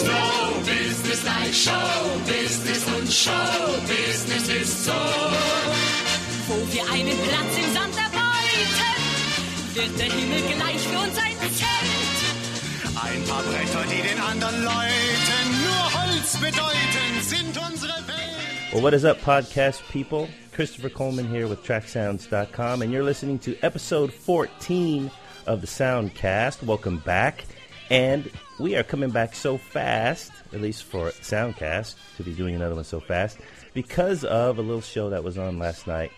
slow. Business like Show. Business und Show. Business ist so. Wo wir einen Platz im Sand erbeuten, wird der Himmel gleich für uns ein Zelt. Ein paar Bretter, die den anderen Leuten nur Holz bedeuten, sind unsere Welt. Well, what is up, podcast people? Christopher Coleman here with TrackSounds.com, and you're listening to episode 14 of the Soundcast. Welcome back. And we are coming back so fast, at least for Soundcast, to be doing another one so fast, because of a little show that was on last night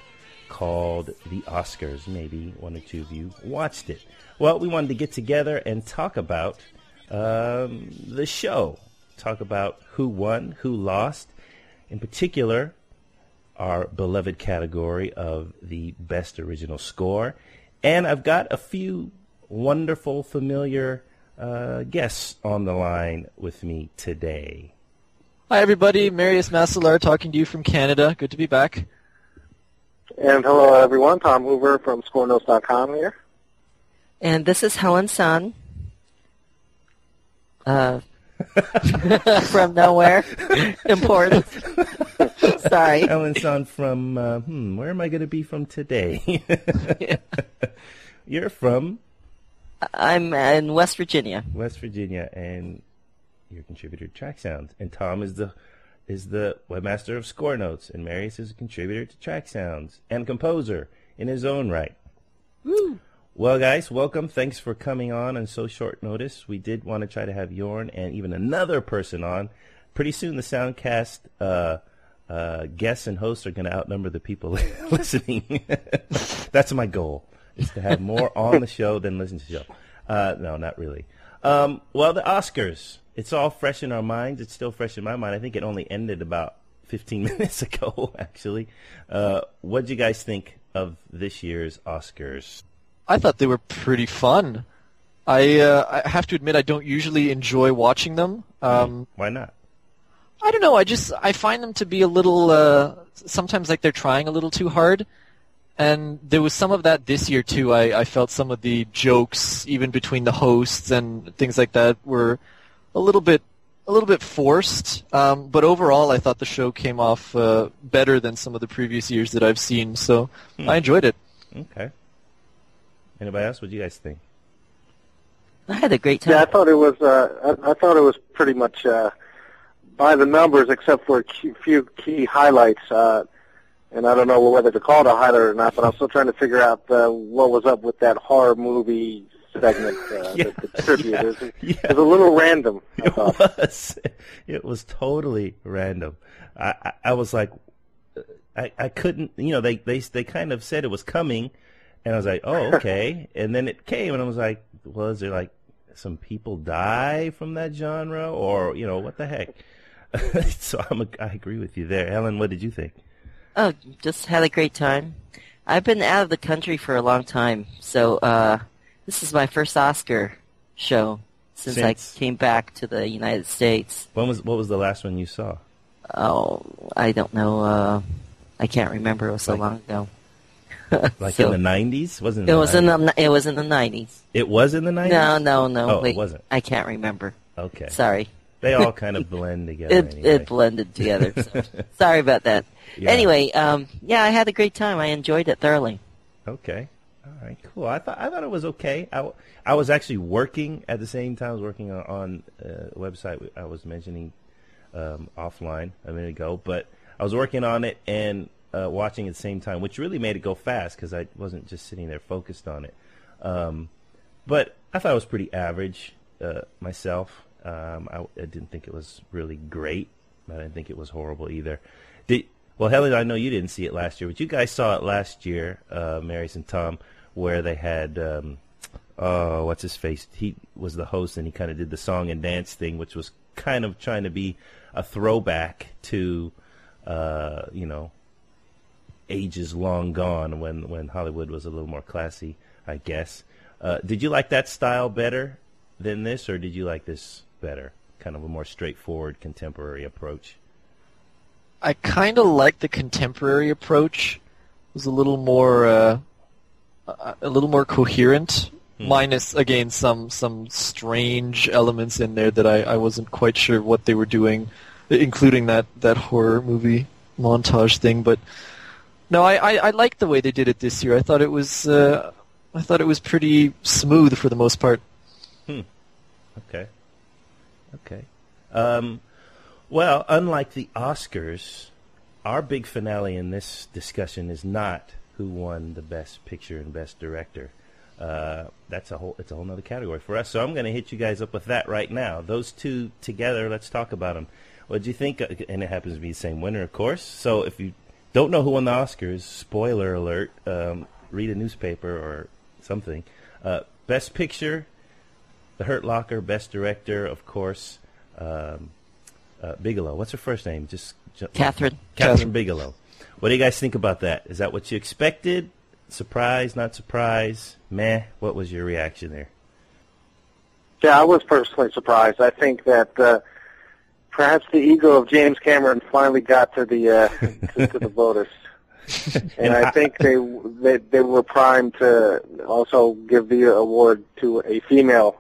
called The Oscars. Maybe one or two of you watched it. Well, we wanted to get together and talk about um, the show, talk about who won, who lost, in particular, our beloved category of the best original score. And I've got a few wonderful, familiar uh, guests on the line with me today. Hi, everybody. Marius Masalar talking to you from Canada. Good to be back. And hello, everyone. Tom Hoover from ScoreNotes.com here. And this is Helen San. Uh, from nowhere. Important. Sorry. Helen San from, uh, hmm, where am I going to be from today? You're from I'm in West Virginia. West Virginia, and you're a contributor to Track Sounds. And Tom is the is the webmaster of Score Notes, and Marius is a contributor to Track Sounds and composer in his own right. Woo. Well, guys, welcome. Thanks for coming on on so short notice. We did want to try to have Yorn and even another person on. Pretty soon, the Soundcast uh, uh, guests and hosts are going to outnumber the people listening. That's my goal is to have more on the show than listen to the show. Uh, no, not really. Um, well, the Oscars. It's all fresh in our minds. It's still fresh in my mind. I think it only ended about 15 minutes ago, actually. Uh, what did you guys think of this year's Oscars? I thought they were pretty fun. I uh, I have to admit I don't usually enjoy watching them. Um, Why not? I don't know. I just I find them to be a little uh, sometimes like they're trying a little too hard. And there was some of that this year too. I, I felt some of the jokes, even between the hosts and things like that, were a little bit a little bit forced. Um, but overall, I thought the show came off uh, better than some of the previous years that I've seen. So Hmm. I enjoyed it. Okay. Anybody else? What do you guys think? I had a great time. Yeah, I thought it was. Uh, I, I thought it was pretty much uh, by the numbers, except for a few key highlights. Uh, and I don't know whether to call it a highlight or not, but I'm still trying to figure out uh, what was up with that horror movie segment, uh, Yeah, the, the tribute. yeah, It, was, yeah. it was a little random. I It thought. was. It was totally random. I, I, I was like, I, I couldn't, you know, they, they, they kind of said it was coming, and I was like, oh, okay. and then it came, and I was like, was there like some people die from that genre, or you know, what the heck? so I'm a, I agree with you there, Ellen. What did you think? Oh, just had a great time. I've been out of the country for a long time, so uh, this is my first Oscar show since, Since- I came back to the United States. When was what was the last one you saw? Oh, I don't know. Uh, I can't remember. It was so Like- long ago. Like So- in the '90s? Wasn't It was in the it was in the nineties. It was in the '90s. No, no, no. Oh, it wasn't. I can't remember. Okay. Sorry. They all kind of blend together. It anyway. it blended together. So. Sorry about that. Yeah. Anyway, um, yeah, I had a great time. I enjoyed it thoroughly. Okay. All right. Cool. I thought I thought it was okay. I, I was actually working at the same time. I was working on, on uh, a website I was mentioning um, offline a minute ago, but I was working on it and uh, watching at the same time, which really made it go fast because I wasn't just sitting there focused on it. Um, but I thought it was pretty average uh, myself. Um, I, I didn't think it was really great, but I didn't think it was horrible either. Well, Helen? I know you didn't see it last year, but you guys saw it last year, uh, Marius and Tom, where they had um, oh, what's his face? He was the host, and he kind of did the song and dance thing, which was kind of trying to be a throwback to, uh, you know, ages long gone when when Hollywood was a little more classy, I guess. Uh, did you like that style better than this, or did you like this better? Kind of a more straightforward contemporary approach. I kind of like the contemporary approach. It was a little more, uh, a little more coherent. minus again some some strange elements in there that I, I wasn't quite sure what they were doing, including that that horror movie montage thing. But no, I I, I liked the way they did it this year. I thought it was uh, I thought it was pretty smooth for the most part. Okay. Okay. Um, well, unlike the Oscars, our big finale in this discussion is not who won the best picture and best director. Uh, that's a whole it's a whole other category for us. So I'm going to hit you guys up with that right now. Those two together, let's talk about them. What do you think? Uh, And it happens to be the same winner, of course. So if you don't know who won the Oscars, spoiler alert, um, read a newspaper or something. Uh, best picture, The Hurt Locker. Best director, of course, um, uh, Bigelow. What's her first name? Just ju- Kathryn. Kathryn Kathryn. Bigelow. What do you guys think about that? Is that what you expected? Surprise? Not surprise? Meh? What was your reaction there? Yeah, I was personally surprised. I think that uh, perhaps the ego of James Cameron finally got to the uh, to, to the voters, and I think they, they they were primed to also give the award to a female.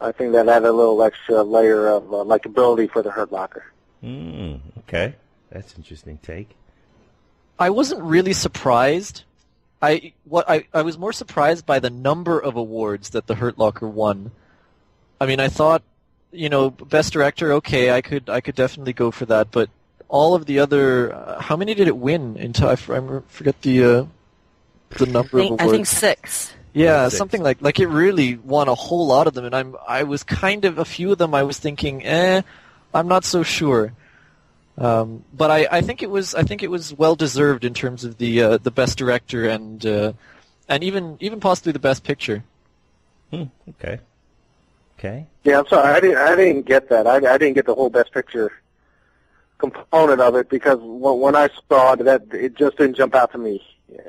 I think that added a little extra layer of uh, likability for the Hurt Locker. Mm, okay, that's an interesting take. I wasn't really surprised. I what I, I was more surprised by the number of awards that the Hurt Locker won. I mean, I thought, you know, best director, okay, I could I could definitely go for that, but all of the other, uh, how many did it win? Into I, f- I forget the uh, the number I of awards. I think six. Yeah, something like like it really won a whole lot of them, and I'm I was kind of a few of them I was thinking, eh, I'm not so sure. Um, but I, I think it was I think it was well deserved in terms of the uh, the best director and uh, and even even possibly the best picture. Hmm, okay, okay. Yeah, I'm sorry. I didn't. I didn't get that. I, I didn't get the whole best picture component of it because when, when I saw it, that it just didn't jump out to me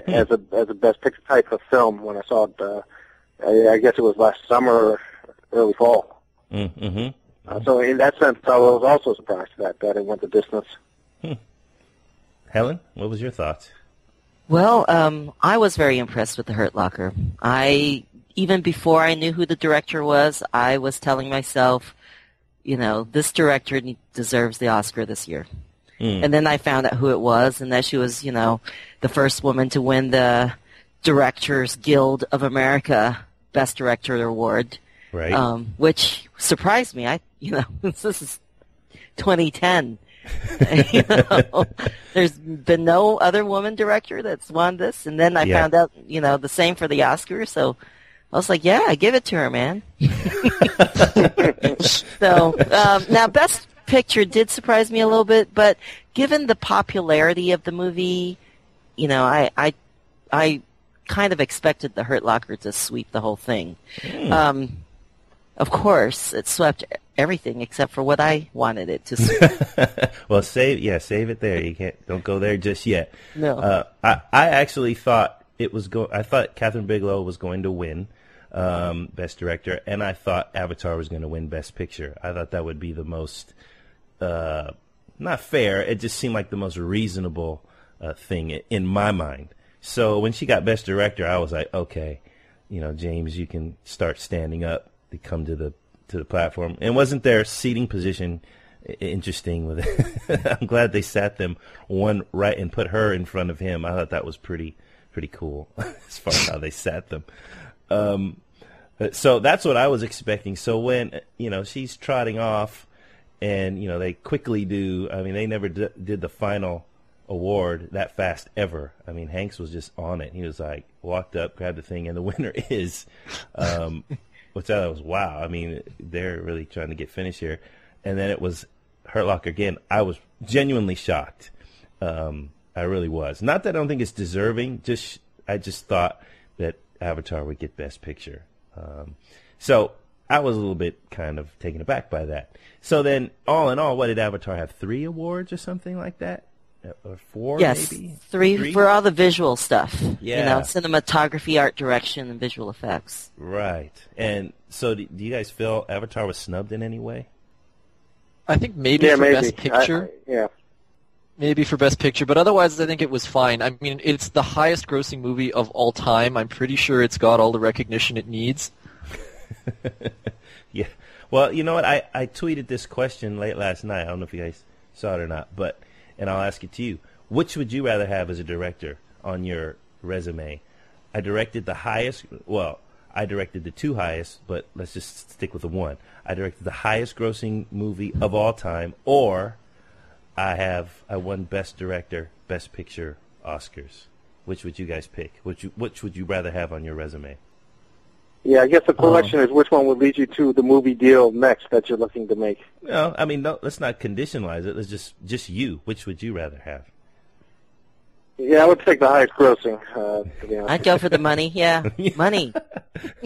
as a as a best picture type of film when I saw it. Uh, I, I guess it was last summer, or early fall. Mm, mm-hmm. Uh, so in that sense, I was also surprised that that it went the distance. Helen, what was your thoughts? Well, um, I was very impressed with the Hurt Locker. I even before I knew who the director was, I was telling myself, you know, this director deserves the Oscar this year. And then I found out who it was, and that she was, you know, the first woman to win the Directors Guild of America Best Director Award, Right. um, which surprised me. I, you know, this is 2010. you know, there's been no other woman director that's won this, and then I Yeah. found out, you know, the same for the Oscars. So I was like, yeah, give it to her, man. so um, now, Best Picture did surprise me a little bit, but given the popularity of the movie, you know, I I, I kind of expected the Hurt Locker to sweep the whole thing. Um, of course, it swept everything except for what I wanted it to sweep. well, save yeah, save it there. You can't don't go there just yet. No. Uh, I I actually thought it was go. I thought Kathryn Bigelow was going to win um, best director, and I thought Avatar was going to win best picture. I thought that would be the most uh, not fair. It just seemed like the most reasonable uh, thing in my mind. So when she got best director, I was like, okay, you know, James, you can start standing up to come to the to the platform. And wasn't their seating position interesting with it? I'm glad they sat them one right and put her in front of him. I thought that was pretty pretty cool as far as how they sat them. Um, uh, so that's what I was expecting. So when uh, you know she's trotting off, and you know they quickly do. I mean, they never d- did the final award that fast ever. I mean, Hanks was just on it. He was like walked up, grabbed the thing, and the winner is, um, which I was wow. I mean, they're really trying to get finished here. And then it was Hurt Locker again. I was genuinely shocked. Um, I really was. Not that I don't think it's deserving. Just I just thought that Avatar would get Best Picture. Um, so I was a little bit kind of taken aback by that. So then, all in all, what did Avatar have? Three awards or something like that, Uh, or four yes, maybe? three, for all the visual stuff. You Yeah. know, cinematography, art direction, and visual effects. Right. And so, do, do you guys feel Avatar was snubbed in any way? I think maybe yeah, for maybe. best picture. I, I, yeah. maybe for Best Picture, but otherwise I think it was fine. I mean, it's the highest grossing movie of all time. I'm pretty sure it's got all the recognition it needs. Yeah. Well, you know what? I, I tweeted this question late last night. I don't know if you guys saw it or not, but and I'll ask it to you. Which would you rather have as a director on your resume? I directed the highest. Well, I directed the two highest, but let's just stick with the one. I directed the highest grossing movie of all time, or I have I won Best Director, Best Picture Oscars. Which would you guys pick? Which which would you rather have on your resume? Yeah, I guess the question is which one would lead you to the movie deal next that you're looking to make. No, I mean, no, let's not conditionalize it. Let's just just you. Which would you rather have? Yeah, I would take the highest grossing. Uh, to. I'd go for the money. Yeah, money.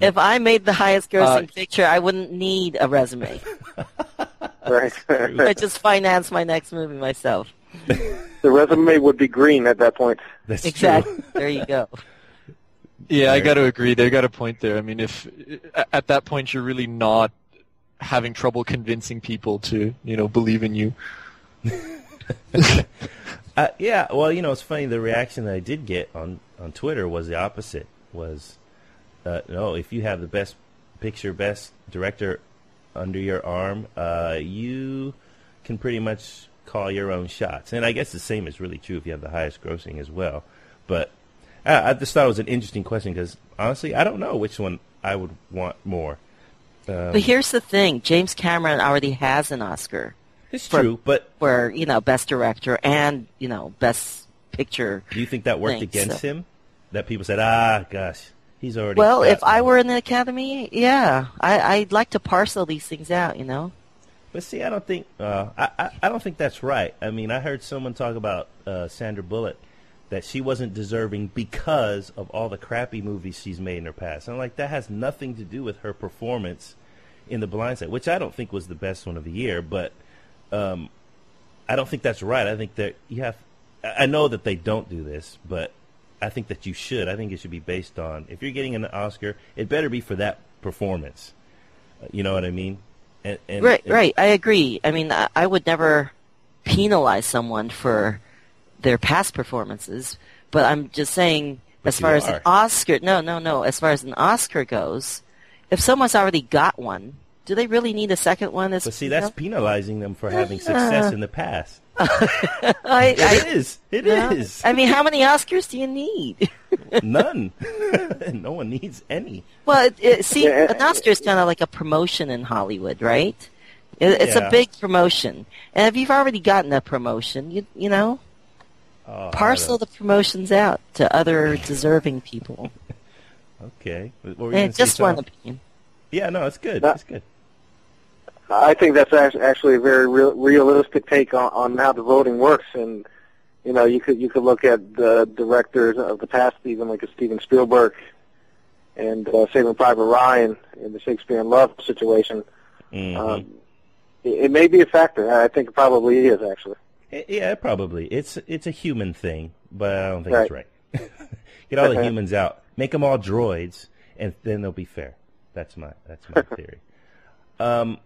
if I made the highest grossing Uh, picture, I wouldn't need a resume. right. I just finance my next movie myself. the resume would be green at that point. That's Exactly. true. There you go. Yeah, I got to agree. They got a point there. I mean, if at that point you're really not having trouble convincing people to, you know, believe in you. Uh, yeah, well, you know, it's funny. The reaction that I did get on, on Twitter was the opposite. Was uh, no, if you have the best picture, best director under your arm, uh, you can pretty much call your own shots. And I guess the same is really true if you have the highest grossing as well. But I, I just thought it was an interesting question because honestly, I don't know which one I would want more. Um, But here's the thing: James Cameron already has an Oscar it's for- true, but for you know best director and you know best picture. do you think that worked Thanks, against so- him? That people said, ah, gosh, he's already. Well, if I one." were in the Academy, yeah, I, I'd like to parcel these things out. You know. But see, I don't think uh, I, I I don't think that's right. I mean, I heard someone talk about uh, Sandra Bullock that she wasn't deserving because of all the crappy movies she's made in her past. And I'm like, that has nothing to do with her performance in The Blind Side, which I don't think was the best one of the year. But um, I don't think that's right. I think that you have. I know that they don't do this, but I think that you should. I think it should be based on if you're getting an Oscar, it better be for that performance. Uh, You know what I mean? And, and, Right, and- right. I agree. I mean, I, I would never penalize someone for their past performances, but I'm just saying, But as far as are. an Oscar, no, no, no. As far as an Oscar goes, if someone's already got one, do they really need a second one? As But see, that's know? penalizing them for having ah. success in the past. I, It I, is. It yeah. is. I mean, how many Oscars do you need? None. no one needs any. Well, it, it, see, an Oscar is kind of like a promotion in Hollywood, right? It, it's Yeah. a big promotion, and if you've already gotten a promotion, you you know, Oh, parcel the promotions out to other deserving people. Okay. What were you say, just one Tom? opinion. Yeah, no, it's good. No. It's good. I think that's actually a very real, realistic take on, on how the voting works. And you know, you could you could look at the directors of the past, even like a Steven Spielberg and uh, Saving Private Ryan in the Shakespeare in Love situation. Mhm. Um, it, it may be a factor. I think it probably is actually. I- yeah, probably. It's it's a human thing, but I don't think Right. it's right. Get all the humans out. Make them all droids, and then they'll be fair. That's my that's my theory. Um,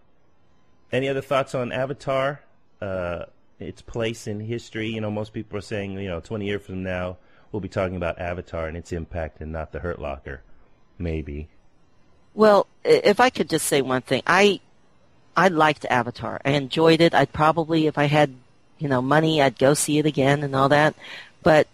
any other thoughts on Avatar? Uh, its place in history. You know, most people are saying, you know, 20 years from now, we'll be talking about Avatar and its impact, and not the Hurt Locker. Maybe. Well, if I could just say one thing, I I liked Avatar. I enjoyed it. I'd probably, if I had, you know, money, I'd go see it again and all that. But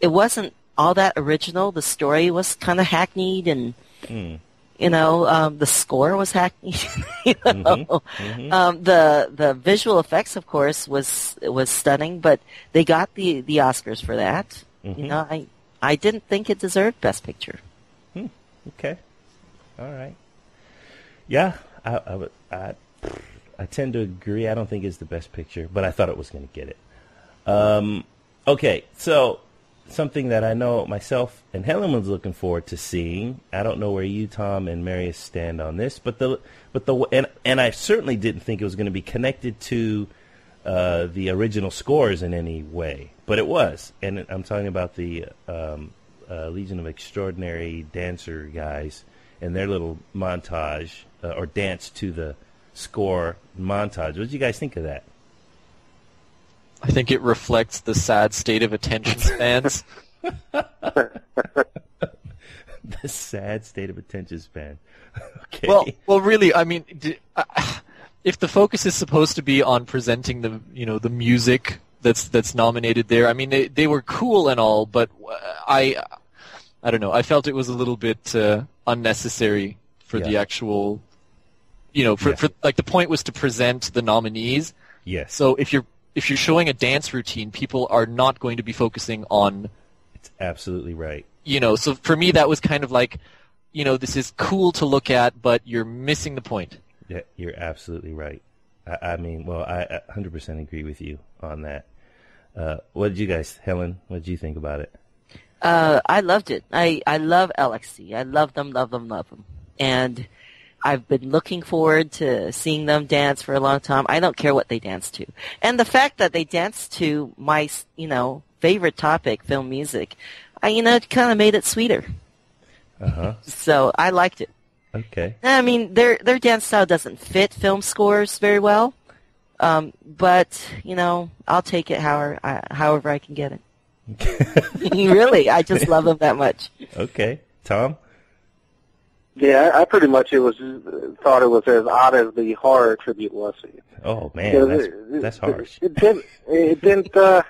it wasn't all that original. The story was kind of hackneyed, and Mm. you know, um, the score was hackneyed. you know? Mhm. Um, the the visual effects, of course, was was stunning, but they got the the Oscars for that. Mhm. You know, I I didn't think it deserved Best Picture. Okay. All right. Yeah, I, I, I, I tend to agree. I don't think it's the best picture, but I thought it was going to get it. Um, okay, so something that I know myself and Helen was looking forward to seeing. I don't know where you, Tom, and Marius stand on this, but the but the and and I certainly didn't think it was going to be connected to uh, the original scores in any way, but it was. And I'm talking about the um, uh, Legion of Extraordinary Dancer guys and their little montage uh, or dance to the score montage. What did you guys think of that? I think it reflects the sad state of attention spans. the sad state of attention span. okay. well, well, really, I mean, if the focus is supposed to be on presenting the, you know, the music that's that's nominated there, I mean, they they were cool and all, but uh, I, I don't know, I felt it was a little bit uh, unnecessary for the actual, you know, for, Yeah. for like the point was to present the nominees. yes. So if you're if you're showing a dance routine, people are not going to be focusing on it's absolutely right. you know, so for me that was kind of like, you know, this is cool to look at, but you're missing the point. Yeah, you're absolutely right. I, I mean, well, I, I 100% agree with you on that. Uh, what did you guys, Helen? What did you think about it? Uh, I loved it. I, I love LXD. I love them, love them, love them. And I've been looking forward to seeing them dance for a long time. I don't care what they dance to. And the fact that they dance to my, you know, favorite topic, film music, I, you know, it kind of made it sweeter. Uh huh. So I liked it. Okay. I mean, their their dance style doesn't fit film scores very well, um, but you know, I'll take it however I, however I can get it. really, I just love them that much. Okay. Tom? Yeah, I, pretty much it was thought it was as odd as the horror tribute was. Oh, man. That's, it- that's it- harsh. It, didn't. It didn't. Uh,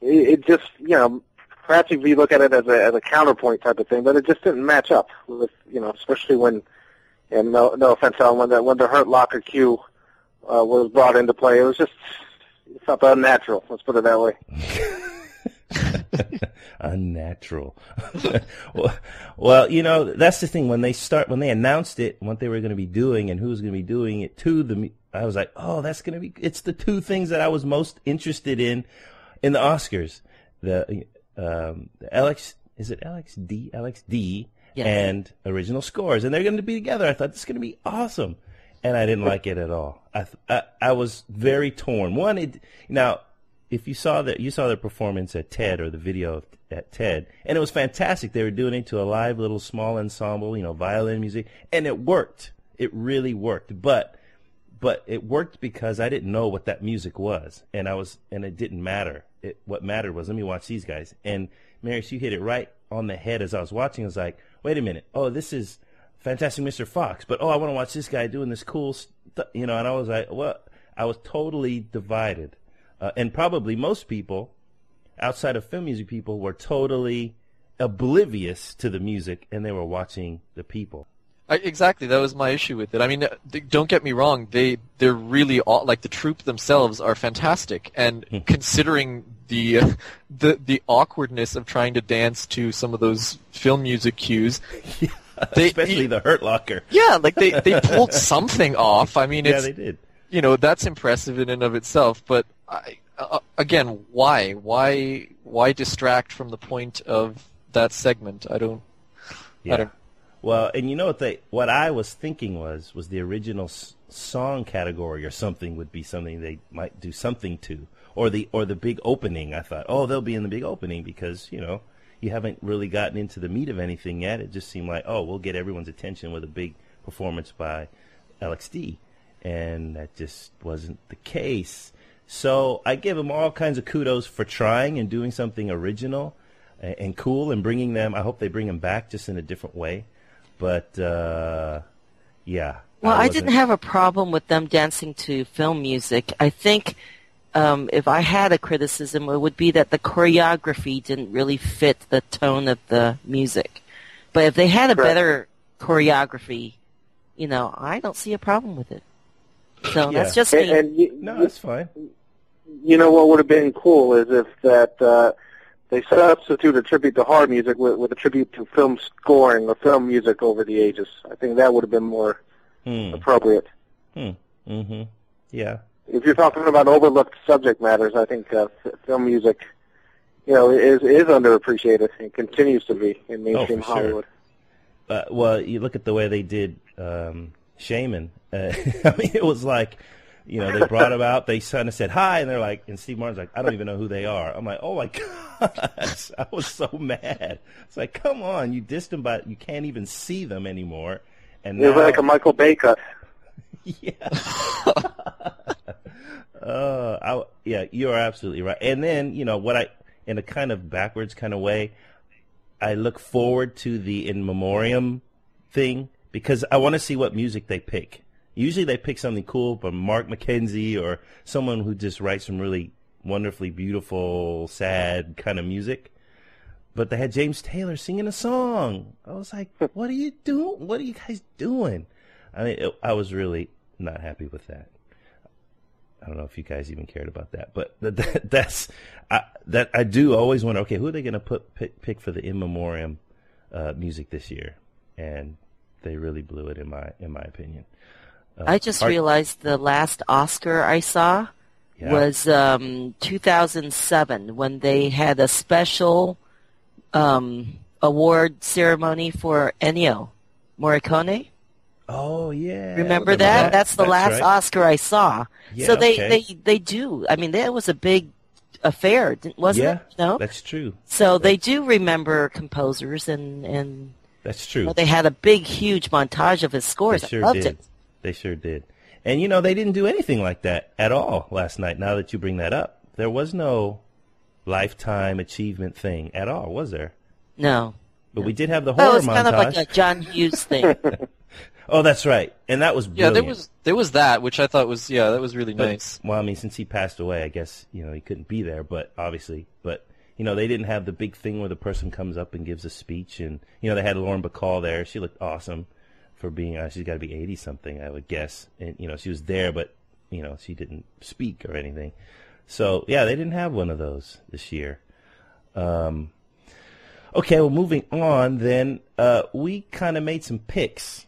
it, it just you know perhaps if you look at it as a as a counterpoint type of thing, but it just didn't match up with you know especially when and no no offense Alan, when the when the Hurt Locker cue uh, was brought into play, it was just it felt unnatural. Let's put it that way. Unnatural. well, well, you know, that's the thing. When they start, when they announced it, what they were going to be doing and who was going to be doing it to the, I was like, oh, that's going to be, it's the two things that I was most interested in in the Oscars. The, um, the LX, is it LXD? LXD Yes. and original scores. And they're going to be together. I thought this is going to be awesome. And I didn't like it at all. I, th- I, I was very torn. One, it, now, if you saw that, you saw their performance at TED or the video at TED, and it was fantastic. They were doing it to a live little small ensemble, you know, violin music, and it worked. It really worked. But, but it worked because I didn't know what that music was, and I was, and it didn't matter. It, what mattered was let me watch these guys. And Marius, you hit it right on the head as I was watching. I was like, wait a minute, oh, this is Fantastic Mr. Fox, but oh, I want to watch this guy doing this cool stuff, you know. And I was like, well, I was totally divided, uh, and probably most people outside of film music people were totally oblivious to the music, and they were watching the people. I, exactly, that was my issue with it. I mean, uh, th- don't get me wrong; they they're really aw- like the troupe themselves are fantastic, and Hmm. considering the uh, the the awkwardness of trying to dance to some of those film music cues, they Especially the Hurt Locker. yeah, like they they pulled something off. I mean, Yeah, they did. you know that's impressive in and of itself. But I, uh, again, why why why distract from the point of that segment? I don't. Yeah. I don't. Well, and you know what they what I was thinking was was the original s- song category or something would be something they might do something to or the or the big opening. I thought, oh, they'll be in the big opening because you know you haven't really gotten into the meat of anything yet. It just seemed like, oh, we'll get everyone's attention with a big performance by LXD, and that just wasn't the case. So I give them all kinds of kudos for trying and doing something original and, and cool and bringing them. I hope they bring them back just in a different way. But uh, yeah. Well, I, wasn't- didn't have a problem with them dancing to film music. I think um, if I had a criticism, it would be that the choreography didn't really fit the tone of the music. But if they had a Correct. better choreography, you know, I don't see a problem with it. So Yeah. that's just And, me. and you, No, that's fine. you know what would have been cool is if that uh, they substitute a tribute to hard music with, with a tribute to film scoring or film music over the ages. I think that would have been more Hmm. appropriate. Hmm. Mm-hmm. Yeah. If you're talking about overlooked subject matters, I think uh, film music, you know, is is underappreciated and continues to be in mainstream for sure. Hollywood. Uh, well, you look at the way they did um, Shaman. Uh, I mean, it was like, you know, they brought him out. They kind of said hi, and they're like, and Steve Martin's like, I don't even know who they are. I'm like, oh my god, I was so mad. It's like, come on, you dissed them, but you can't even see them anymore. And It was now, like a Michael Bay cut. yeah. Uh, I, yeah, you're absolutely right. And then, you know, what I, in a kind of backwards kind of way, I look forward to the in memoriam thing because I want to see what music they pick. Usually they pick something cool from Mark McKenzie or someone who just writes some really wonderfully beautiful, sad kind of music. But they had James Taylor singing a song. I was like, what are you doing? What are you guys doing? I mean, it, I was really not happy with that. I don't know if you guys even cared about that, but that, that, that's I, that I do always wonder. Okay, who are they going to put pick, pick, for the in memoriam uh, music this year? And they really blew it in my in my opinion. Uh, I just realized the last Oscar I saw yeah. was um, 2007 when they had a special um, award ceremony for Ennio Morricone. Oh yeah. Remember that? that? That's the That's last right. Oscar I saw. Yeah, so they, okay. they they do. I mean, that was a big affair, wasn't yeah, it? No, that's true. So that's... they do remember composers and and. That's true. You know, they had a big, huge montage of his scores. They sure I loved did. it. They sure did. And you know, they didn't do anything like that at all last night. Now that you bring that up, there was no lifetime achievement thing at all, was there? No. But no. we did have the horror oh, it was montage. kind of like a John Hughes thing. Oh, that's right, and that was brilliant. yeah. There was there was that, which I thought was yeah, that was really but, nice. Well, I mean, since he passed away, I guess you know he couldn't be there, but obviously, but you know they didn't have the big thing where the person comes up and gives a speech, and you know they had Lauren Bacall there. She looked awesome for being. Uh, she's got to be eighty something, I would guess, and you know she was there, but you know she didn't speak or anything. So yeah, they didn't have one of those this year. Um, okay, well, moving on, then uh, we kind of made some picks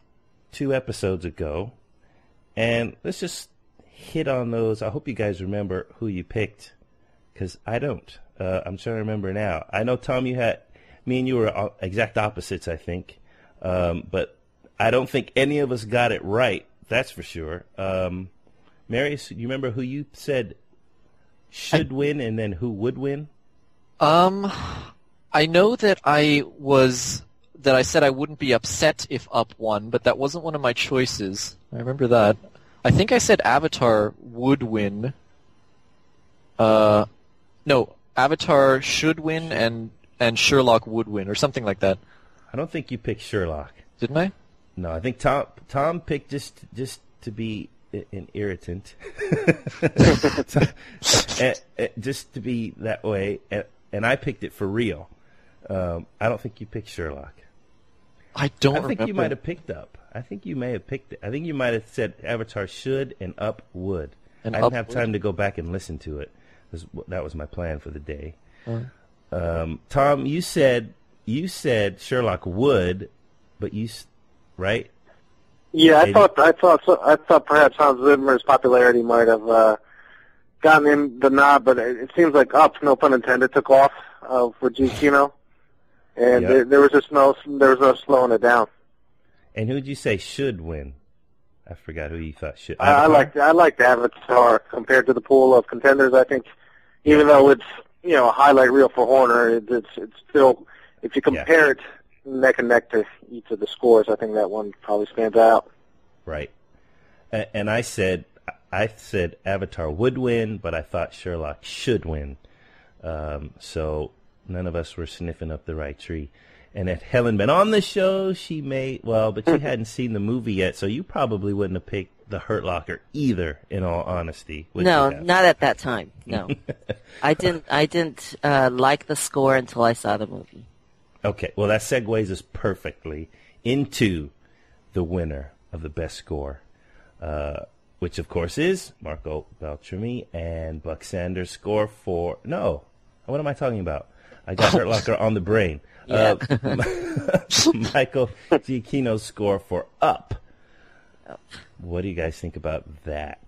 two episodes ago. And let's just hit on those. I hope you guys remember who you picked because I don't. Uh, I'm trying to remember now. I know, Tom, you had, me and you were exact opposites, I think. Um, but I don't think any of us got it right. That's for sure. Um, Marius, you remember who you said should I, win and then who would win? Um, I know that I was that I said I wouldn't be upset if Up won, but that wasn't one of my choices. I remember that. I think I said Avatar would win. Uh, no, Avatar should win and and Sherlock would win or something like that. I don't think you picked Sherlock. Didn't I? No, I think Tom Tom picked just just to be an irritant, just to be that way, and, and I picked it for real. Um, I don't think you picked Sherlock. I don't. I think remember. you might have picked up. I think you may have picked it. I think you might have said Avatar should and Up would. And I didn't have time to go back and listen to it. That was my plan for the day. Um, Tom, you said you said Sherlock would, but you right? Yeah, I thought I thought so, I thought perhaps Hans Zimmer's popularity might have uh, gotten him the nod, but it, it seems like Up, no pun intended, took off uh, for Giacchino and yep. there, there, was just no there was no slowing it down. And who did you say should win? I forgot who you thought should. I, I like I like Avatar compared to the pool of contenders. I think even though it's you know a highlight reel for Horner, it, it's it's still if you compare yeah. it neck and neck to each of the scores, I think that one probably stands out. Right. And, and I said I said Avatar would win, but I thought Sherlock should win. Um, so none of us were sniffing up the right tree. And if Helen been on the show, she may well, but she hadn't seen the movie yet, so you probably wouldn't have picked the Hurt Locker either. In all honesty, no, not at that time. No, I didn't. I didn't uh, like the score until I saw the movie. Okay, well that segues us perfectly into the winner of the best score, uh, which of course is Marco Beltrami and Buck Sanders' score for no. What am I talking about? I got Hurt Locker on the brain. Yeah. Uh, Michael Giacchino's score for Up. What do you guys think about that?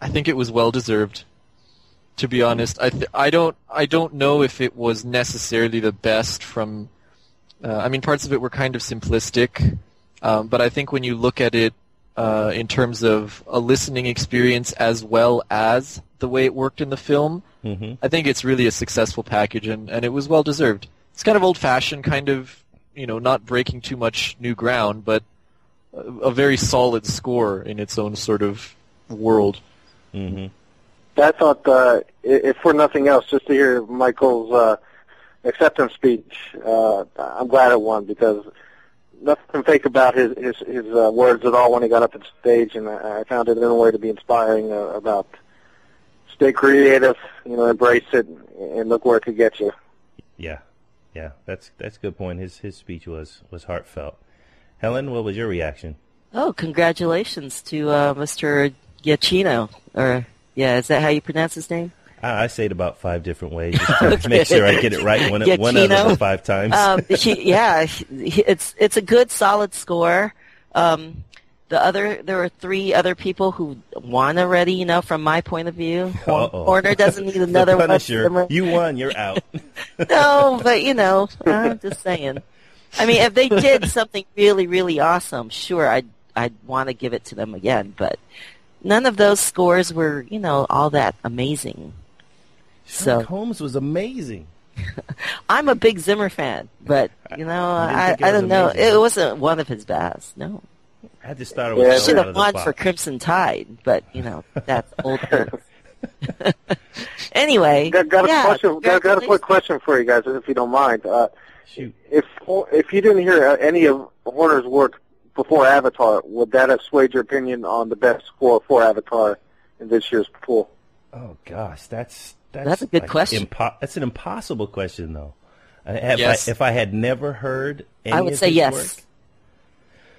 I think it was well deserved. To be honest, I th- I don't I don't know if it was necessarily the best from. Uh, I mean, parts of it were kind of simplistic, um, but I think when you look at it uh, in terms of a listening experience as well as the way it worked in the film, mm-hmm. I think it's really a successful package, and, and it was well deserved. It's kind of old fashioned, kind of you know, not breaking too much new ground, but a, a very solid score in its own sort of world. Mm-hmm. I thought, uh, if for nothing else, just to hear Michael's uh, acceptance speech, uh, I'm glad it won because nothing fake about his his, his uh, words at all when he got up on stage, and I, I found it in a way to be inspiring uh, about stay creative, you know, embrace it, and look where it could get you. Yeah, yeah, that's that's a good point. His his speech was was heartfelt. Helen, what was your reaction? Oh, congratulations to uh, Mr. Giacchino. Or yeah, is that how you pronounce his name? I, I say it about five different ways just to make sure I get it right one one out of the five times. Um, he, yeah, he- it's it's a good solid score. Um, the other there were three other people who won already. You know, from my point of view, Hor-. Horner doesn't need the another one. You won. You're out. no, but you know, I'm just saying. I mean, if they did something really, really awesome, sure, I'd I'd want to give it to them again. But none of those scores were, you know, all that amazing. Sherlock So Holmes was amazing. I'm a big Zimmer fan, but you know, I I I don't know. It wasn't one of his best. No, I just thought it Yeah, was it should have won for Crimson Tide, but you know, that's old. News. anyway, Got, got a yeah, question. Got, got a quick question for you guys, if you don't mind. Uh, Shoot. if if you didn't hear uh, any of Horner's work before Avatar, would that have swayed your opinion on the best score for Avatar in this year's pool? Oh gosh, that's that's, That's a good like question. impo- that's an impossible question, though. Uh, If, Yes. I, if I had never heard, any I would of say his yes. work-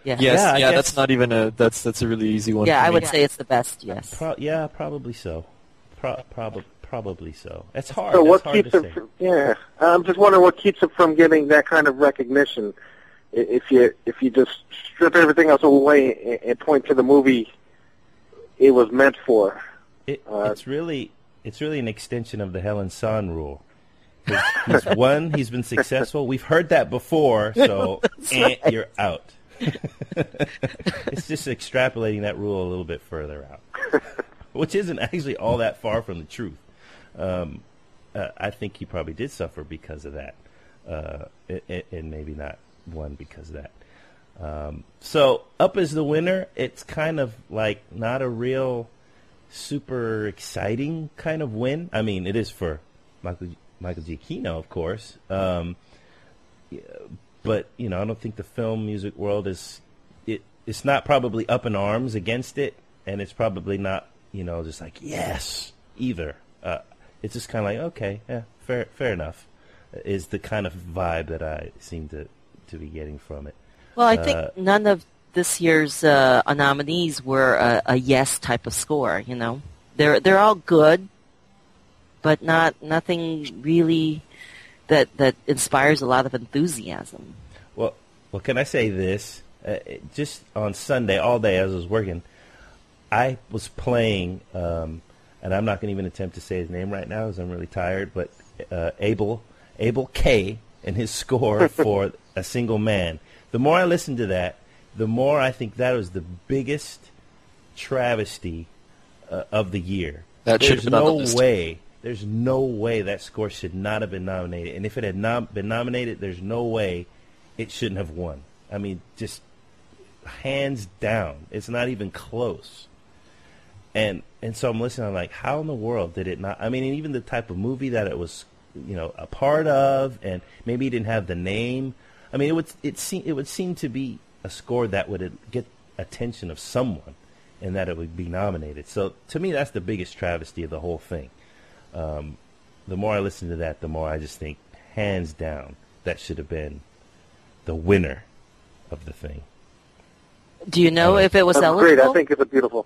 Yeah, Yes, Yeah, yeah, that's not even a that's that's a really easy one. yeah, for I me. would say it's the best. Yes. Pro- yeah, probably so. Pro- prob- probably so. It's hard. So what hard keeps say. From, yeah, I'm just wondering what keeps it from getting that kind of recognition. If you if you just strip everything else away and, and point to the movie it was meant for. It, Uh, it's really it's really an extension of the Helen San rule. He's won. He's been successful. We've heard that before, so eh, you're out. it's just extrapolating that rule a little bit further out, which isn't actually all that far from the truth. Um, uh, I think he probably did suffer because of that, uh, a- a- and maybe not won because of that. Um, so up is the winner, it's kind of like not a real super exciting kind of win. I mean, it is for Michael Michael Giacchino, of course. Um, but you know, I don't think the film music world is it. It's not probably up in arms against it, and it's probably not you know just like yes either. Uh, it's just kind of like okay, yeah, fair fair enough. Is the kind of vibe that I seem to to be getting from it. Well, I think Uh, none of this year's uh, nominees were a, a yes type of score. You know, they're they're all good, but not nothing really that that inspires a lot of enthusiasm. Well, well, can I say this? Uh, just on Sunday, all day as I was working, I was playing, um, and I'm not going to even attempt to say his name right now because I'm really tired. But uh, Abel, Abel K, and his score for a single man. The more I listen to that, the more I think that was the biggest travesty uh, of the year. That There's been the no way. There's no way that score should not have been nominated. And if it had not been nominated, there's no way it shouldn't have won. I mean, just hands down. It's not even close. And and so I'm listening. I'm like, how in the world did it not? I mean, and even the type of movie that it was, you know, a part of, and maybe it didn't have the name. I mean, it would it seem it would seem to be a score that would get attention of someone, and that it would be nominated. So to me, that's the biggest travesty of the whole thing. Um, the more I listen to that, the more I just think, hands down, that should have been the winner of the thing. Do you know Uh, if it was That's eligible? great. I think it's a beautiful.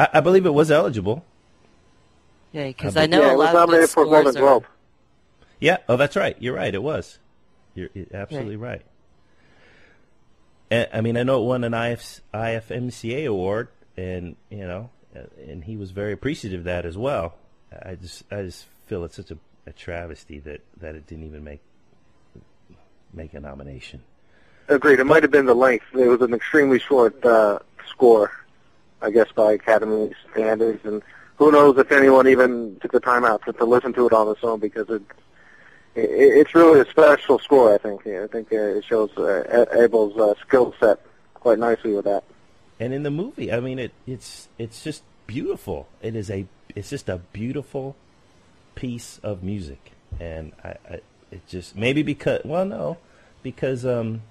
I, I believe it was eligible. Yeah, because Uh, I know yeah, a it was lot of good for a scores Golden are. Globe. Yeah. Oh, that's right. You're right. It was. You're, you're absolutely right. And, I mean, I know it won an IF, IFMCA award, and you know, uh, and he was very appreciative of that as well. I just, I just feel it's such a, a travesty that that it didn't even make make a nomination. Agreed. It might have been the length. It was an extremely short uh, score, I guess, by Academy standards. And who knows if anyone even took the time out to, to listen to it on its own because it, it it's really a special score. I think. I think it shows uh, Abel's uh, skill set quite nicely with that. And in the movie, I mean, it it's it's just beautiful. It is a it's just a beautiful piece of music, and I, I it just maybe because well no because um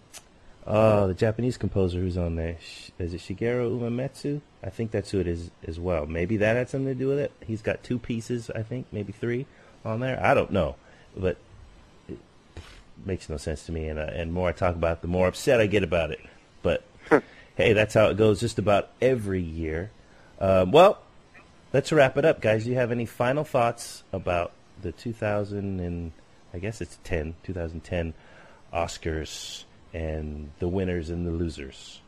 uh the Japanese composer who's on there is it Shigeru Uematsu? I think that's who it is as well. Maybe that had something to do with it. He's got two pieces, I think, maybe three on there. I don't know, but it makes no sense to me. And uh, and more I talk about, it, the more upset I get about it. But hey, that's how it goes just about every year. Um, well, let's wrap it up, guys. Do you have any final thoughts about the 2000 and I guess it's 10, 2010 Oscars and the winners and the losers?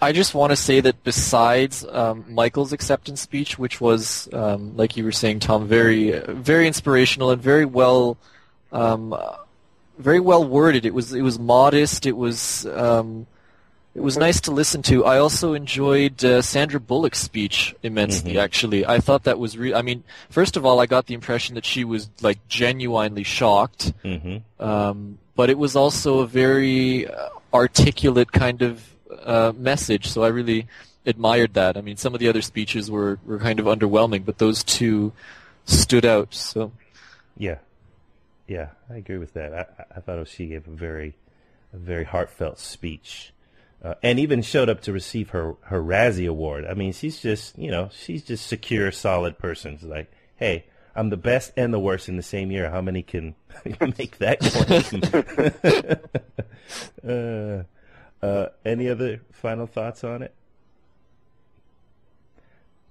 I just want to say that besides um, Michael's acceptance speech, which was, um, like you were saying, Tom, very, very inspirational and very well, um, very well worded. It was, it was modest. It was, um, it was nice to listen to. I also enjoyed uh, Sandra Bullock's speech immensely. Actually, I thought that was. Re- I mean, first of all, I got the impression that she was like genuinely shocked. Mm-hmm. Um, but it was also a very uh, articulate kind of uh, message. So I really admired that. I mean, some of the other speeches were, were kind of underwhelming, but those two stood out. So Yeah, yeah, I agree with that. I, I thought she gave a very, a very heartfelt speech, uh, and even showed up to receive her her Razzie Award. I mean, she's just you know she's just secure, solid person. She's like, hey, I'm the best and the worst in the same year. How many can make that claim? uh, uh, any other final thoughts on it?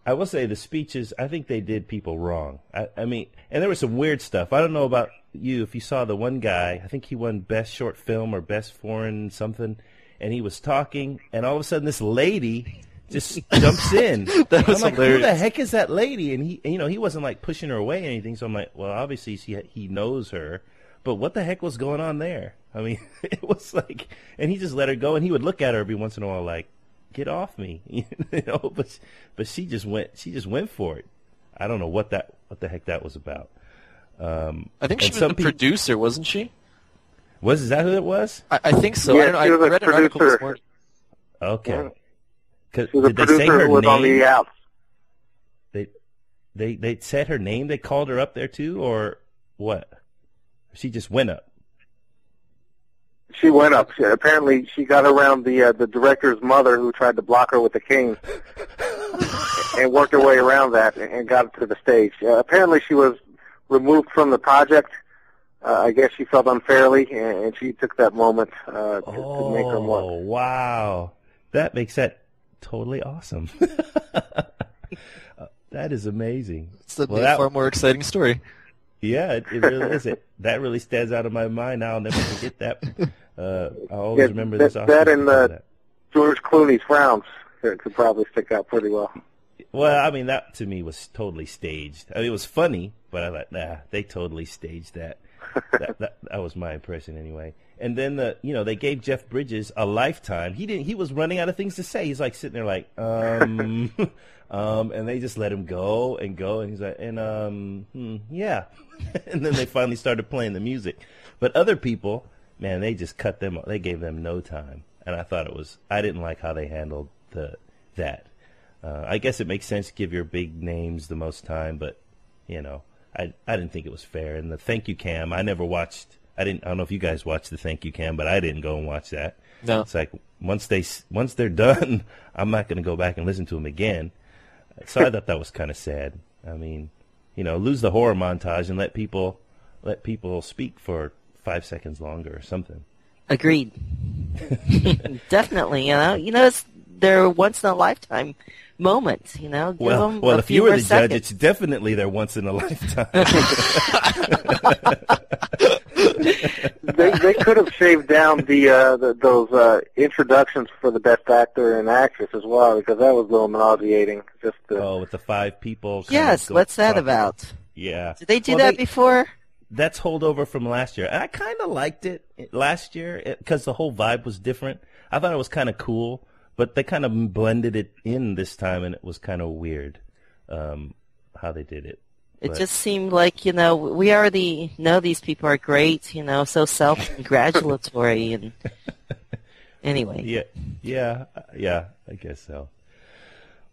I will say the speeches, I think they did people wrong. I, I mean, and there was some weird stuff. I don't know about you, if you saw the one guy, I think he won Best Short Film or Best Foreign something, and he was talking, and all of a sudden this lady just jumps in. That was I'm like, who the heck is that lady? And he, you know, he wasn't like pushing her away or anything. So I'm like, well, obviously he he knows her, but what the heck was going on there? I mean, it was like, and he just let her go, and he would look at her every once in a while, like, get off me, you know. But but she just went, she just went for it. I don't know what that what the heck that was about. Um, I think she and was some the peop- producer, wasn't she? Was is that who it was? I, I think so. Yeah, I don't she I was a read an article this producer. morning. Okay. Yeah. 'Cause- She was a did they say producer her who was name? on the outs. They they they said her name. They called her up there too, or what? She just went up. She went up. She, apparently, she got around the uh, the director's mother, who tried to block her with a cane, and worked her way around that and, and got to the stage. Uh, apparently, she was removed from the project. Uh, I guess she felt unfairly, and, and she took that moment uh, to, to make her Oh wow, that makes that totally awesome. That is amazing. It's a Well, that- far more exciting story. Yeah, it, it really is. It that really stands out of my mind. I'll never forget that. Uh, I always Yeah, remember that- this. Oscar that and, because of uh, that. George Clooney's frowns could could probably stick out pretty well. Well, I mean, that to me was totally staged. I mean, it was funny, but I thought, nah, they totally staged that. that, that. That was my impression anyway. And then the, you know, they gave Jeff Bridges a lifetime. He didn't. He was running out of things to say. He's like sitting there, like, um, um, and they just let him go and go, and he's like, and um, hmm, yeah. and then they finally started playing the music. But other people, man, they just cut them. They gave them no time, and I thought it was. I didn't like how they handled the that. Uh, I guess it makes sense to give your big names the most time, but you know, I I didn't think it was fair. And the thank you cam, I never watched. I didn't. I don't know if you guys watched the thank you cam, but I didn't go and watch that. No. It's like once they once they're done, I'm not going to go back and listen to them again. So I thought that was kind of sad. I mean, you know, lose the horror montage and let people let people speak for five seconds longer or something. Agreed. Definitely, you know, you know, it's their once in a lifetime moments. You know, give Well, them well, a if few you were more the judge, seconds. it's definitely their once in a lifetime. they they could have shaved down the, uh, the those uh, introductions for the best actor and actress as well because that was a little nauseating. Just the, oh, with the five people. yes, what's that talking. about? Yeah. Did they do Well, that they- before? That's holdover from last year. And I kind of liked it last year because the whole vibe was different. I thought it was kind of cool, but they kind of blended it in this time, and it was kind of weird um, how they did it. It But- just seemed like you know we already know these people are great. You know, so self-congratulatory and anyway. Yeah, yeah, uh, yeah. I guess so.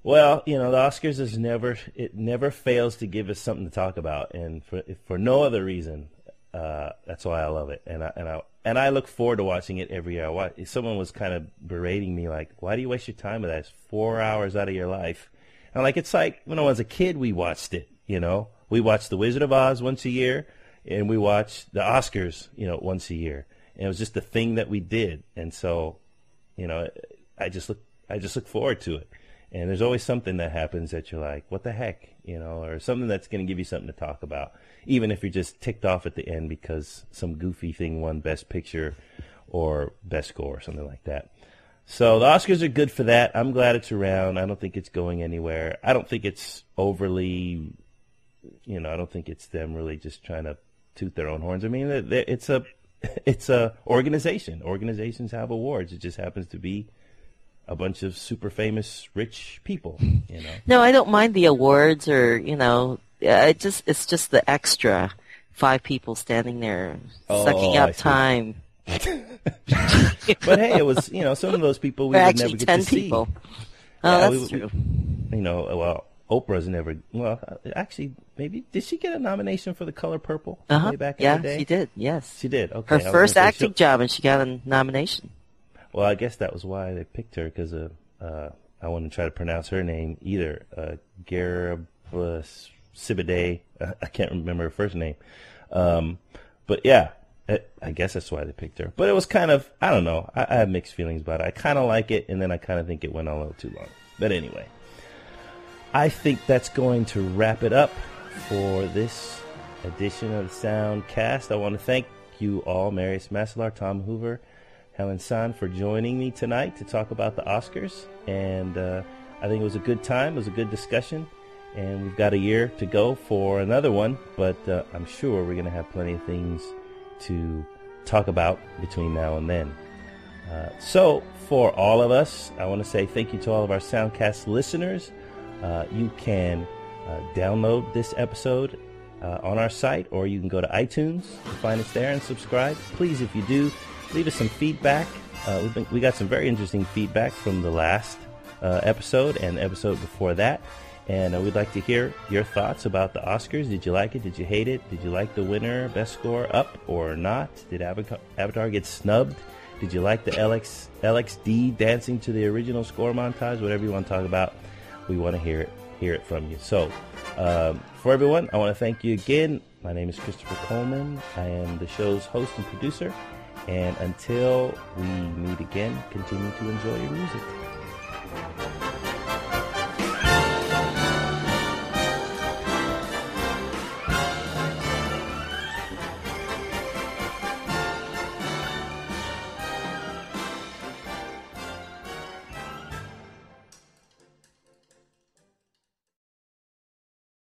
Well, you know, the Oscars is never it never fails to give us something to talk about, and for for no other reason, uh, that's why I love it, and I and I and I look forward to watching it every year. Someone was kind of berating me, like, "Why do you waste your time with that? It's four hours out of your life." And like, it's like when I was a kid, we watched it. You know, we watched The Wizard of Oz once a year, and we watched the Oscars, you know, once a year, and it was just a thing that we did. And so, you know, I just look I just look forward to it. And there's always something that happens that you're like, what the heck, you know, or something that's going to give you something to talk about, even if you're just ticked off at the end because some goofy thing won Best Picture or Best Score or something like that. So the Oscars are good for that. I'm glad it's around. I don't think it's going anywhere. I don't think it's overly, you know, I don't think it's them really just trying to toot their own horns. I mean, it's a, it's a organization. Organizations have awards. It just happens to be a bunch of super famous rich people. You know. No, I don't mind the awards or you know, it just it's just the extra five people standing there Oh, sucking up time. But hey, it was you know some of those people we would never get to see. people. Oh, Yeah, that's we- true. You know, well, Oprah's never. Well, actually, maybe did she get a nomination for The Color Purple Uh huh. way back Yeah, in the day? she did. Yes. She did. Okay. Her I was gonna first acting job, and she got a nomination. Well, I guess that was why they picked her because uh, uh, I wouldn't try to pronounce her name either. Uh, Sibade. I can't remember her first name. Um, but yeah, I, guess that's why they picked her. But it was kind of I don't know. I, I have mixed feelings about it. I kind of like it, and then I kind of think it went on a little too long. But anyway, I think that's going to wrap it up for this edition of the Soundcast. I want to thank you all, Marius Masalar, Tom Hoover, Helen San, for joining me tonight to talk about the Oscars. And uh, I think it was a good time. It was a good discussion. And we've got a year to go for another one, but uh, I'm sure we're going to have plenty of things to talk about between now and then. Uh, so, for all of us, I want to say thank you to all of our Soundcast listeners. Uh, you can uh, download this episode uh, on our site, or you can go to iTunes find us there and subscribe. Please, if you do, leave us some feedback. Uh, been, we got some very interesting feedback from the last uh, episode and episode before that. And uh, we'd like to hear your thoughts about the Oscars. Did you like it? Did you hate it? Did you like the winner, best score, up or not? Did Avatar, Avatar get snubbed? Did you like the LX, LXD dancing to the original score montage? Whatever you want to talk about, we want to hear it, hear it from you. So, um, for everyone, I want to thank you again. My name is Christopher Coleman. I am the show's host and producer. And until we meet again, continue to enjoy your music.